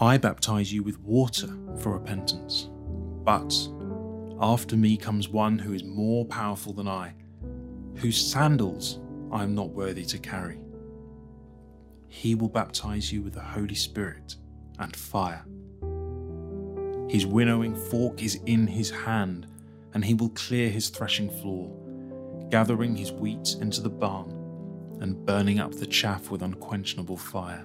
I baptize you with water for repentance, but after me comes one who is more powerful than I, whose sandals I am not worthy to carry. He will baptize you with the Holy Spirit and fire. His winnowing fork is in his hand, and he will clear his threshing floor, gathering his wheat into the barn and burning up the chaff with unquenchable fire.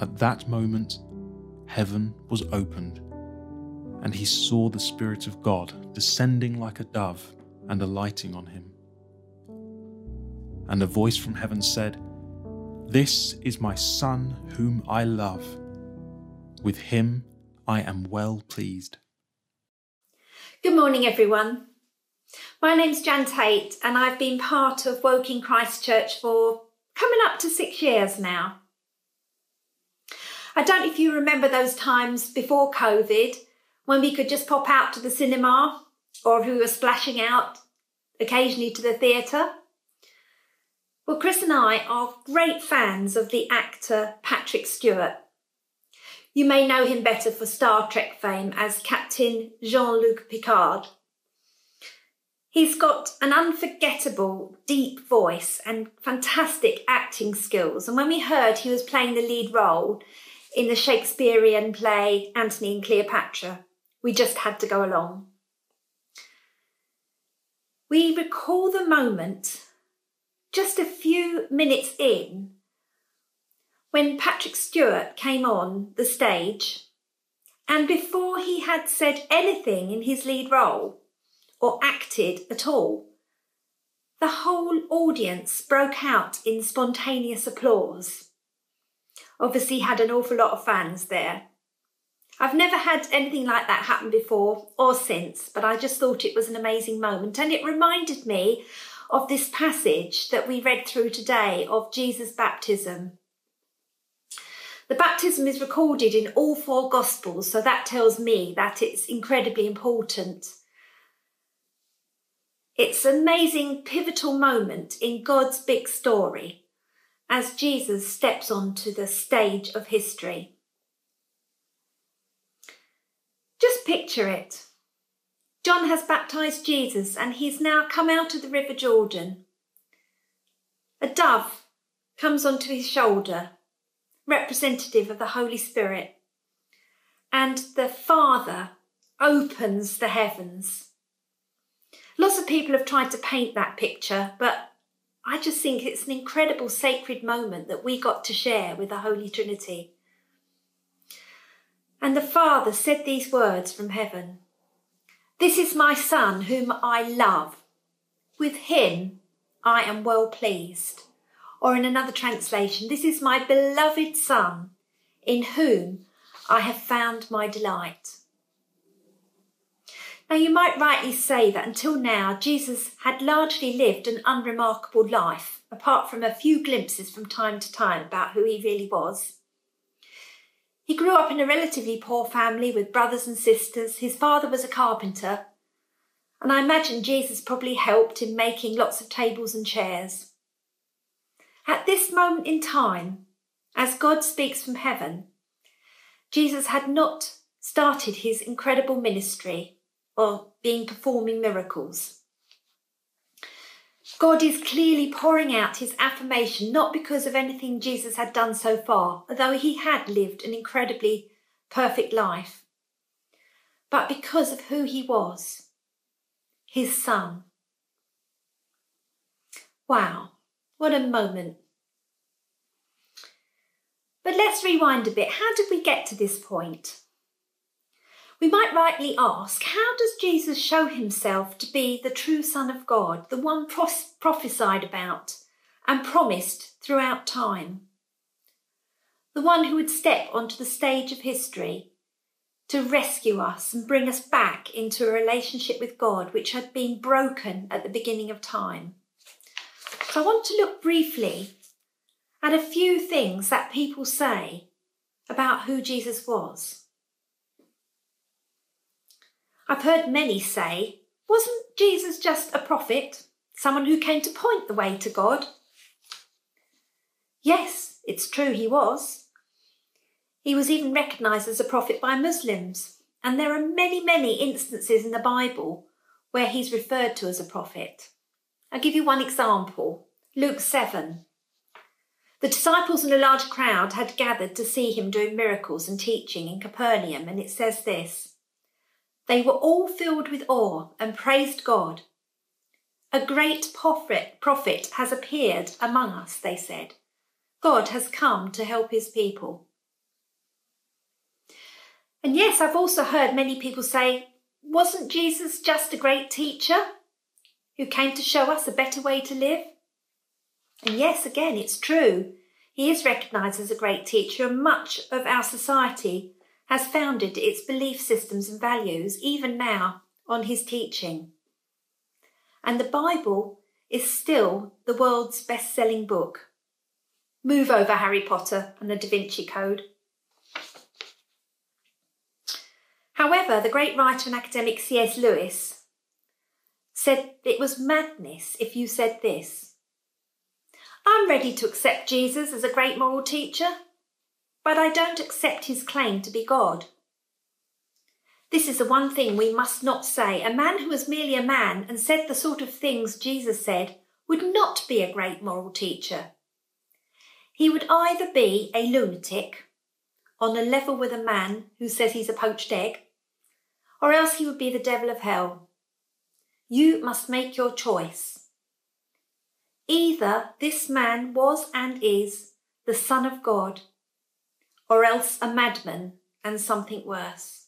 At that moment, heaven was opened, and he saw the Spirit of God descending like a dove and alighting on him. And a voice from heaven said, This is my Son whom I love. With him I am well pleased. Good morning, everyone. My name's Jan Tate, and I've been part of Woking Christchurch for coming up to six years now. I don't know if you remember those times before COVID when we could just pop out to the cinema or if we were splashing out occasionally to the theatre. Well, Chris and I are great fans of the actor Patrick Stewart. You may know him better for Star Trek fame as Captain Jean Luc Picard. He's got an unforgettable, deep voice and fantastic acting skills. And when we heard he was playing the lead role in the Shakespearean play Antony and Cleopatra, we just had to go along. We recall the moment just a few minutes in when Patrick Stewart came on the stage, and before he had said anything in his lead role, or acted at all. The whole audience broke out in spontaneous applause. Obviously, had an awful lot of fans there. I've never had anything like that happen before or since, but I just thought it was an amazing moment. And it reminded me of this passage that we read through today of Jesus' baptism. The baptism is recorded in all four Gospels, so that tells me that it's incredibly important. It's an amazing pivotal moment in God's big story as Jesus steps onto the stage of history. Just picture it. John has baptized Jesus and he's now come out of the River Jordan. A dove comes onto his shoulder, representative of the Holy Spirit, and the Father opens the heavens Lots of people have tried to paint that picture, but I just think it's an incredible sacred moment that we got to share with the Holy Trinity. And the Father said these words from heaven This is my Son, whom I love. With him I am well pleased. Or in another translation, This is my beloved Son, in whom I have found my delight. Now, you might rightly say that until now, Jesus had largely lived an unremarkable life, apart from a few glimpses from time to time about who he really was. He grew up in a relatively poor family with brothers and sisters. His father was a carpenter, and I imagine Jesus probably helped in making lots of tables and chairs. At this moment in time, as God speaks from heaven, Jesus had not started his incredible ministry or being performing miracles. God is clearly pouring out his affirmation not because of anything Jesus had done so far, although he had lived an incredibly perfect life, but because of who he was, his son. Wow, what a moment. But let's rewind a bit. How did we get to this point? We might rightly ask how does Jesus show himself to be the true Son of God, the one pros- prophesied about and promised throughout time? the one who would step onto the stage of history to rescue us and bring us back into a relationship with God which had been broken at the beginning of time. So I want to look briefly at a few things that people say about who Jesus was. I've heard many say, wasn't Jesus just a prophet, someone who came to point the way to God? Yes, it's true he was. He was even recognised as a prophet by Muslims, and there are many, many instances in the Bible where he's referred to as a prophet. I'll give you one example Luke 7. The disciples and a large crowd had gathered to see him doing miracles and teaching in Capernaum, and it says this They were all filled with awe and praised God. A great prophet, has appeared among us, they said. God has come to help his people. And yes, I've also heard many people say, wasn't Jesus just a great teacher who came to show us a better way to live? And yes, again, it's true. He is recognised as a great teacher, and much of our society has founded its belief systems and values, even now, on his teaching. And the Bible is still the world's best selling book. Move over Harry Potter and the Da Vinci Code. However, the great writer and academic C.S. Lewis said it was madness if you said this I'm ready to accept Jesus as a great moral teacher, but I don't accept his claim to be God. This is the one thing we must not say. A man who was merely a man and said the sort of things Jesus said would not be a great moral teacher. He would either be a lunatic on a level with a man who says he's a poached egg, or else he would be the devil of hell. You must make your choice. Either this man was and is the Son of God, or else a madman and something worse.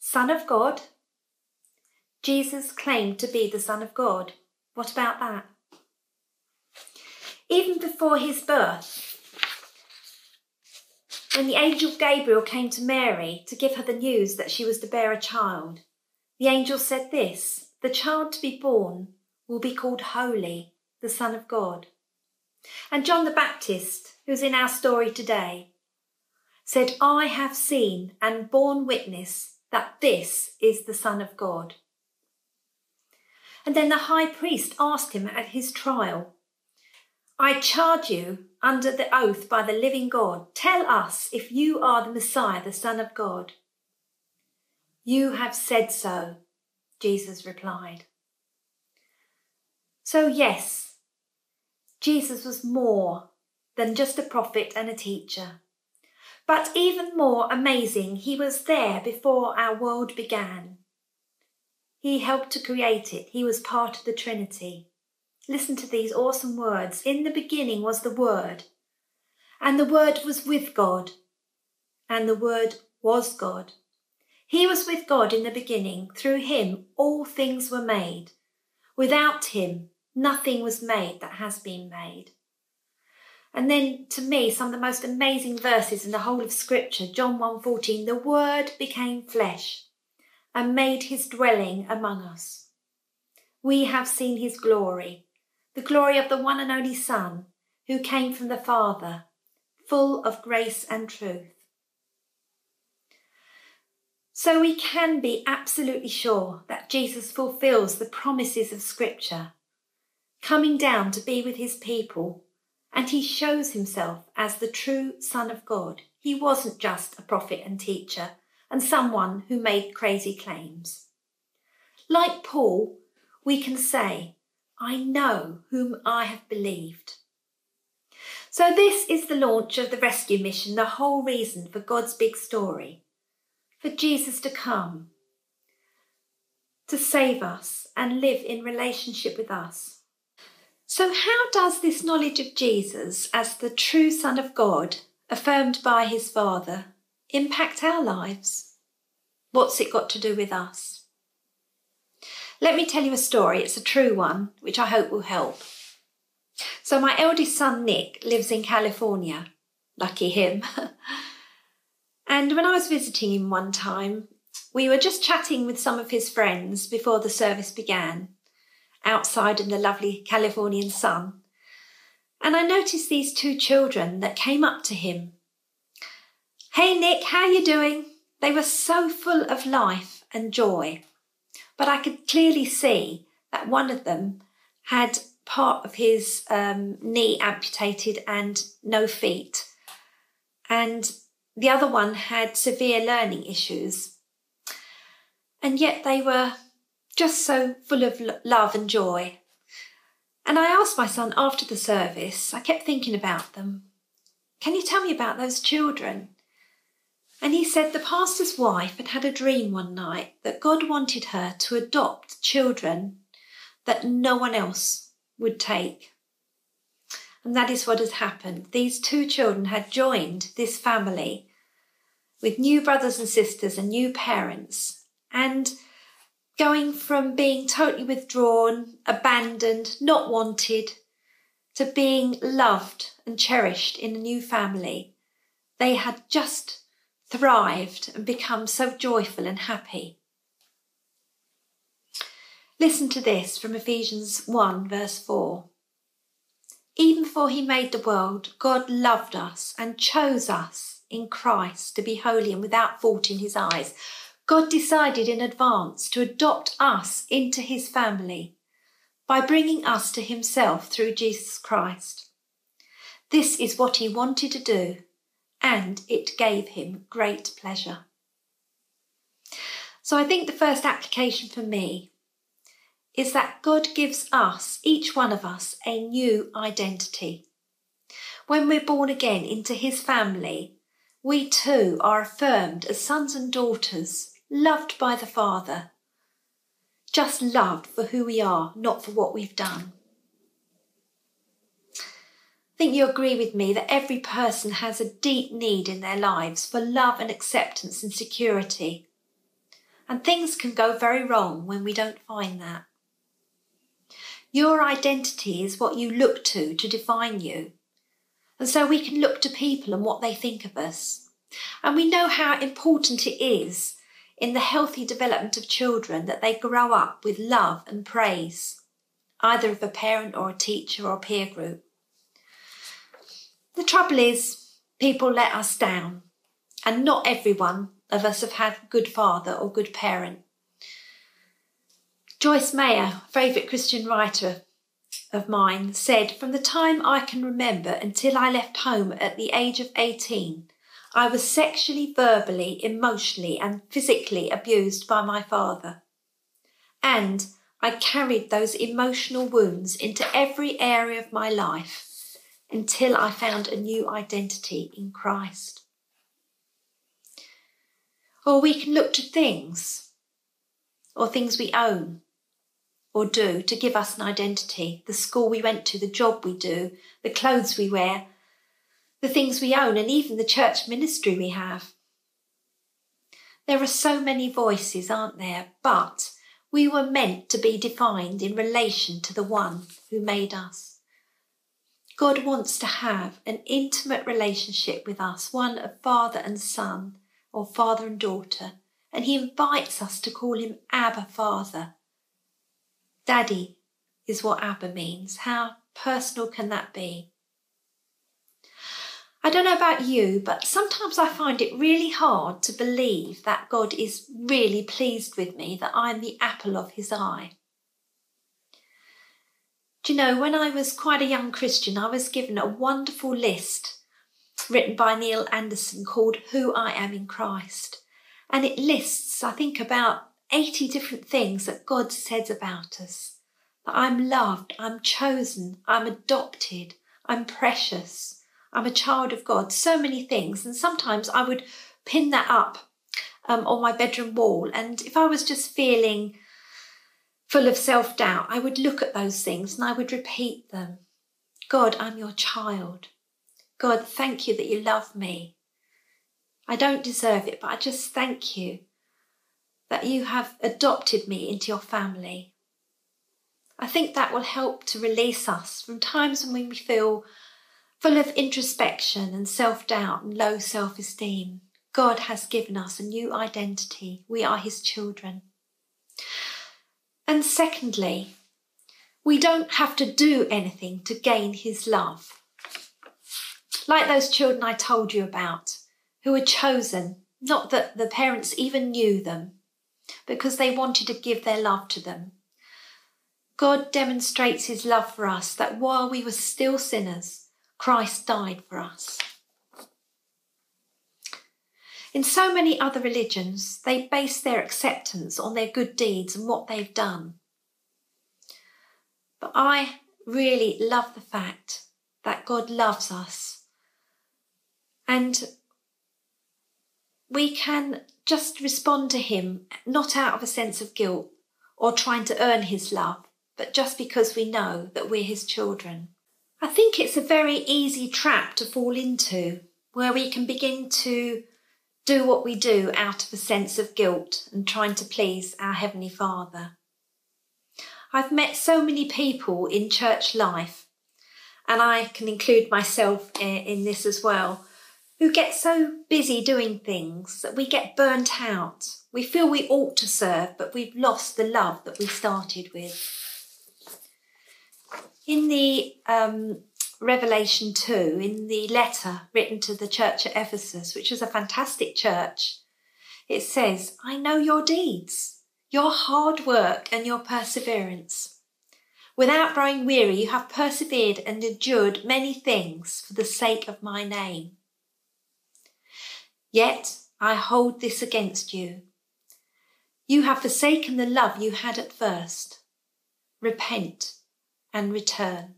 Son of God? Jesus claimed to be the Son of God. What about that? Even before his birth, when the angel Gabriel came to Mary to give her the news that she was to bear a child, the angel said this The child to be born will be called Holy, the Son of God. And John the Baptist, who's in our story today, said, I have seen and borne witness that this is the Son of God. And then the high priest asked him at his trial, I charge you under the oath by the living God, tell us if you are the Messiah, the Son of God. You have said so, Jesus replied. So, yes, Jesus was more than just a prophet and a teacher. But even more amazing, he was there before our world began. He helped to create it, he was part of the Trinity. Listen to these awesome words. In the beginning was the Word, and the Word was with God, and the Word was God. He was with God in the beginning. Through him all things were made. Without him nothing was made that has been made. And then to me some of the most amazing verses in the whole of scripture, John 1:14, the word became flesh and made his dwelling among us. We have seen his glory, the glory of the one and only Son, who came from the Father, full of grace and truth. So we can be absolutely sure that Jesus fulfills the promises of Scripture, coming down to be with his people, and he shows himself as the true Son of God. He wasn't just a prophet and teacher and someone who made crazy claims. Like Paul, we can say, I know whom I have believed. So, this is the launch of the rescue mission, the whole reason for God's big story, for Jesus to come, to save us and live in relationship with us. So, how does this knowledge of Jesus as the true Son of God, affirmed by his Father, impact our lives? What's it got to do with us? Let me tell you a story. It's a true one, which I hope will help. So, my eldest son, Nick, lives in California. Lucky him. and when I was visiting him one time, we were just chatting with some of his friends before the service began, outside in the lovely Californian sun. And I noticed these two children that came up to him. Hey Nick, how you doing? They were so full of life and joy. But I could clearly see that one of them had part of his um, knee amputated and no feet. And the other one had severe learning issues. And yet they were just so full of love and joy. And I asked my son after the service, I kept thinking about them. Can you tell me about those children? And he said the pastor's wife had had a dream one night that God wanted her to adopt children that no one else would take. And that is what has happened. These two children had joined this family with new brothers and sisters and new parents. And going from being totally withdrawn, abandoned, not wanted, to being loved and cherished in a new family. They had just thrived and become so joyful and happy. Listen to this from Ephesians 1, verse 4. Even before he made the world, God loved us and chose us in Christ to be holy and without fault in his eyes. God decided in advance to adopt us into his family by bringing us to himself through Jesus Christ. This is what he wanted to do, and it gave him great pleasure. So I think the first application for me is that God gives us, each one of us, a new identity. When we're born again into his family, we too are affirmed as sons and daughters loved by the Father, just loved for who we are, not for what we've done. I think you agree with me that every person has a deep need in their lives for love and acceptance and security. And things can go very wrong when we don't find that. Your identity is what you look to to define you. And so we can look to people and what they think of us. And we know how important it is in the healthy development of children that they grow up with love and praise, either of a parent or a teacher or a peer group. The trouble is, people let us down, and not everyone of us have had a good father or good parent. Joyce Meyer, favourite Christian writer of mine, said, From the time I can remember until I left home at the age of 18, I was sexually, verbally, emotionally, and physically abused by my father. And I carried those emotional wounds into every area of my life until I found a new identity in Christ. Or we can look to things or things we own or do to give us an identity the school we went to, the job we do, the clothes we wear, the things we own, and even the church ministry we have. There are so many voices, aren't there? But we were meant to be defined in relation to the one who made us. God wants to have an intimate relationship with us, one of father and son, or father and daughter, and He invites us to call Him Abba Father. Daddy is what Abba means. How personal can that be? I don't know about you, but sometimes I find it really hard to believe that God is really pleased with me, that I'm the apple of his eye. Do you know, when I was quite a young Christian, I was given a wonderful list written by Neil Anderson called Who I Am in Christ. And it lists, I think, about 80 different things that God says about us. That I'm loved, I'm chosen, I'm adopted, I'm precious. I'm a child of God, so many things. And sometimes I would pin that up um, on my bedroom wall. And if I was just feeling full of self doubt, I would look at those things and I would repeat them God, I'm your child. God, thank you that you love me. I don't deserve it, but I just thank you that you have adopted me into your family. I think that will help to release us from times when we feel full of introspection and self doubt and low self esteem. God has given us a new identity. We are His children. And secondly, we don't have to do anything to gain His love. Like those children I told you about, who were chosen, not that the parents even knew them, because they wanted to give their love to them. God demonstrates his love for us that while we were still sinners, Christ died for us. In so many other religions, they base their acceptance on their good deeds and what they've done. But I really love the fact that God loves us. And we can just respond to Him not out of a sense of guilt or trying to earn His love, but just because we know that we're his children. I think it's a very easy trap to fall into where we can begin to do what we do out of a sense of guilt and trying to please our Heavenly Father. I've met so many people in church life, and I can include myself in this as well, who get so busy doing things that we get burnt out. We feel we ought to serve, but we've lost the love that we started with. In the um, Revelation 2, in the letter written to the church at Ephesus, which is a fantastic church, it says, I know your deeds, your hard work, and your perseverance. Without growing weary, you have persevered and endured many things for the sake of my name. Yet I hold this against you. You have forsaken the love you had at first. Repent and return.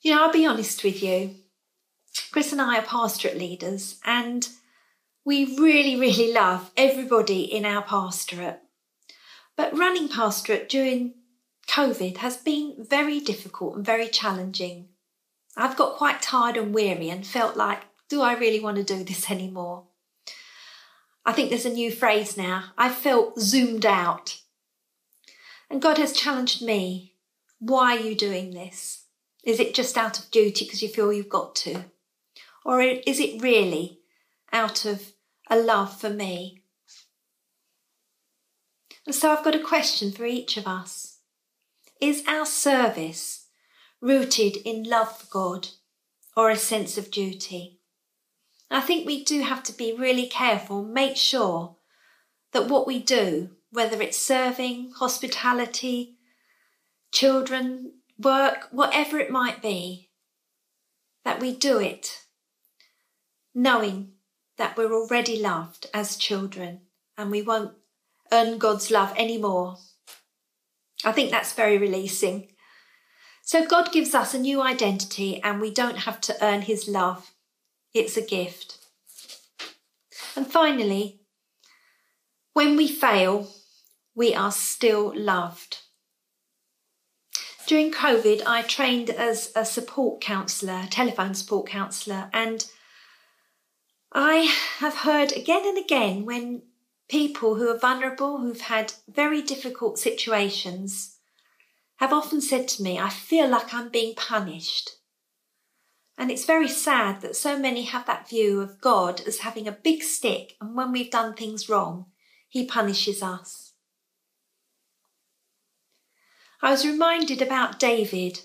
You know, I'll be honest with you. Chris and I are pastorate leaders, and we really, really love everybody in our pastorate. But running pastorate during COVID has been very difficult and very challenging. I've got quite tired and weary and felt like, do I really want to do this anymore? I think there's a new phrase now. I felt zoomed out. And God has challenged me. Why are you doing this? Is it just out of duty because you feel you've got to? Or is it really out of a love for me? And so I've got a question for each of us. Is our service rooted in love for God or a sense of duty? I think we do have to be really careful, make sure that what we do whether it's serving, hospitality, children, work, whatever it might be, that we do it knowing that we're already loved as children and we won't earn God's love anymore. I think that's very releasing. So God gives us a new identity and we don't have to earn his love. It's a gift. And finally, when we fail, we are still loved. During COVID, I trained as a support counsellor, telephone support counsellor, and I have heard again and again when people who are vulnerable, who've had very difficult situations, have often said to me, I feel like I'm being punished. And it's very sad that so many have that view of God as having a big stick, and when we've done things wrong, he punishes us. I was reminded about David,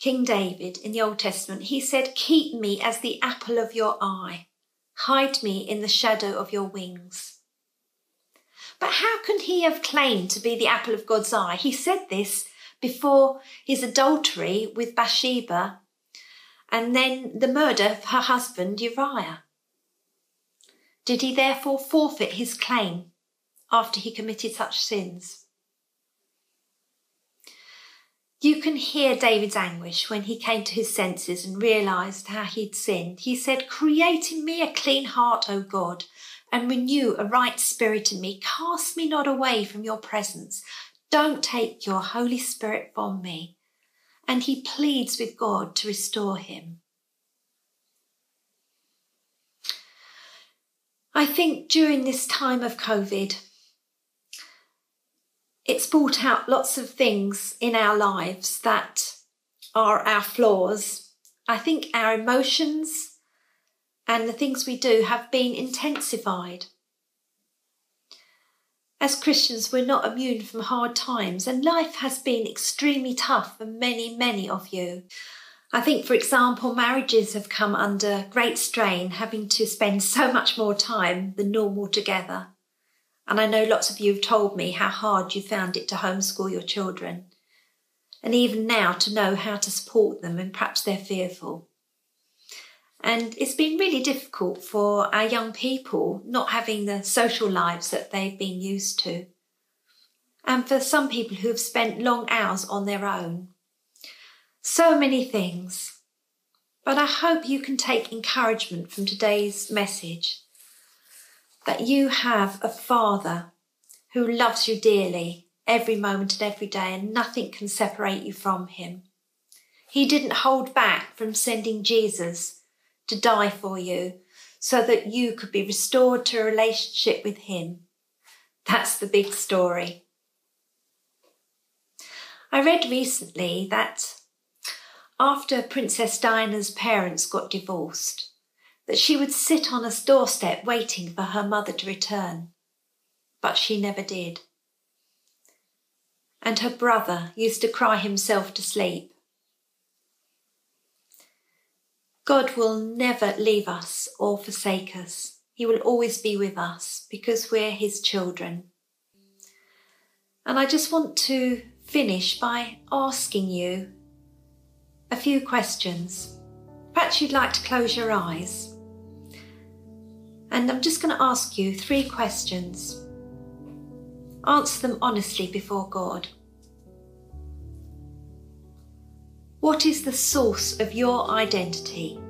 King David in the Old Testament. He said, Keep me as the apple of your eye, hide me in the shadow of your wings. But how can he have claimed to be the apple of God's eye? He said this before his adultery with Bathsheba and then the murder of her husband Uriah. Did he therefore forfeit his claim after he committed such sins? You can hear David's anguish when he came to his senses and realised how he'd sinned. He said, Create in me a clean heart, O God, and renew a right spirit in me. Cast me not away from your presence. Don't take your Holy Spirit from me. And he pleads with God to restore him. I think during this time of COVID, it's brought out lots of things in our lives that are our flaws. I think our emotions and the things we do have been intensified. As Christians, we're not immune from hard times, and life has been extremely tough for many, many of you. I think, for example, marriages have come under great strain, having to spend so much more time than normal together. And I know lots of you have told me how hard you found it to homeschool your children, and even now to know how to support them when perhaps they're fearful. And it's been really difficult for our young people not having the social lives that they've been used to. And for some people who have spent long hours on their own. So many things. But I hope you can take encouragement from today's message that you have a Father who loves you dearly every moment and every day, and nothing can separate you from Him. He didn't hold back from sending Jesus to die for you so that you could be restored to a relationship with Him. That's the big story. I read recently that after Princess Diana's parents got divorced, that she would sit on a doorstep waiting for her mother to return. But she never did. And her brother used to cry himself to sleep. God will never leave us or forsake us. He will always be with us because we're His children. And I just want to finish by asking you a few questions. Perhaps you'd like to close your eyes. And I'm just going to ask you three questions. Answer them honestly before God. What is the source of your identity?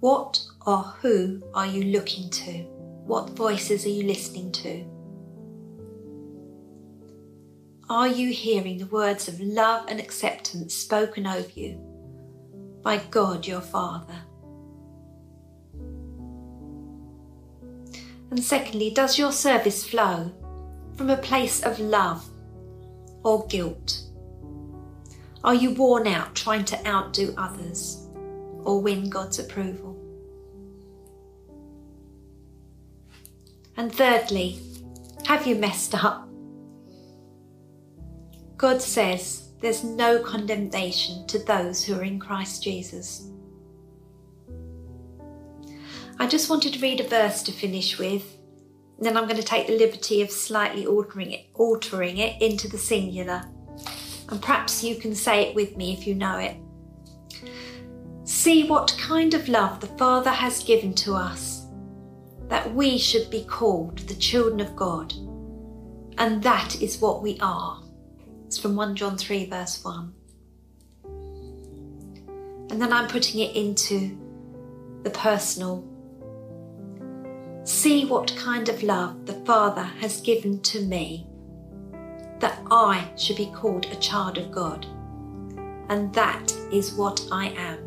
What or who are you looking to? What voices are you listening to? Are you hearing the words of love and acceptance spoken over you by God your Father? And secondly, does your service flow from a place of love or guilt? Are you worn out trying to outdo others or win God's approval? And thirdly, have you messed up? God says there's no condemnation to those who are in Christ Jesus. I just wanted to read a verse to finish with. Then I'm going to take the liberty of slightly altering it, altering it into the singular. And perhaps you can say it with me if you know it. See what kind of love the Father has given to us, that we should be called the children of God. And that is what we are. It's from 1 John 3, verse 1. And then I'm putting it into the personal See what kind of love the Father has given to me, that I should be called a child of God. And that is what I am.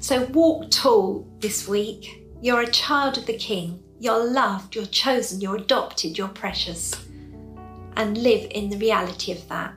So walk tall this week. You're a child of the King. You're loved, you're chosen, you're adopted, you're precious. And live in the reality of that.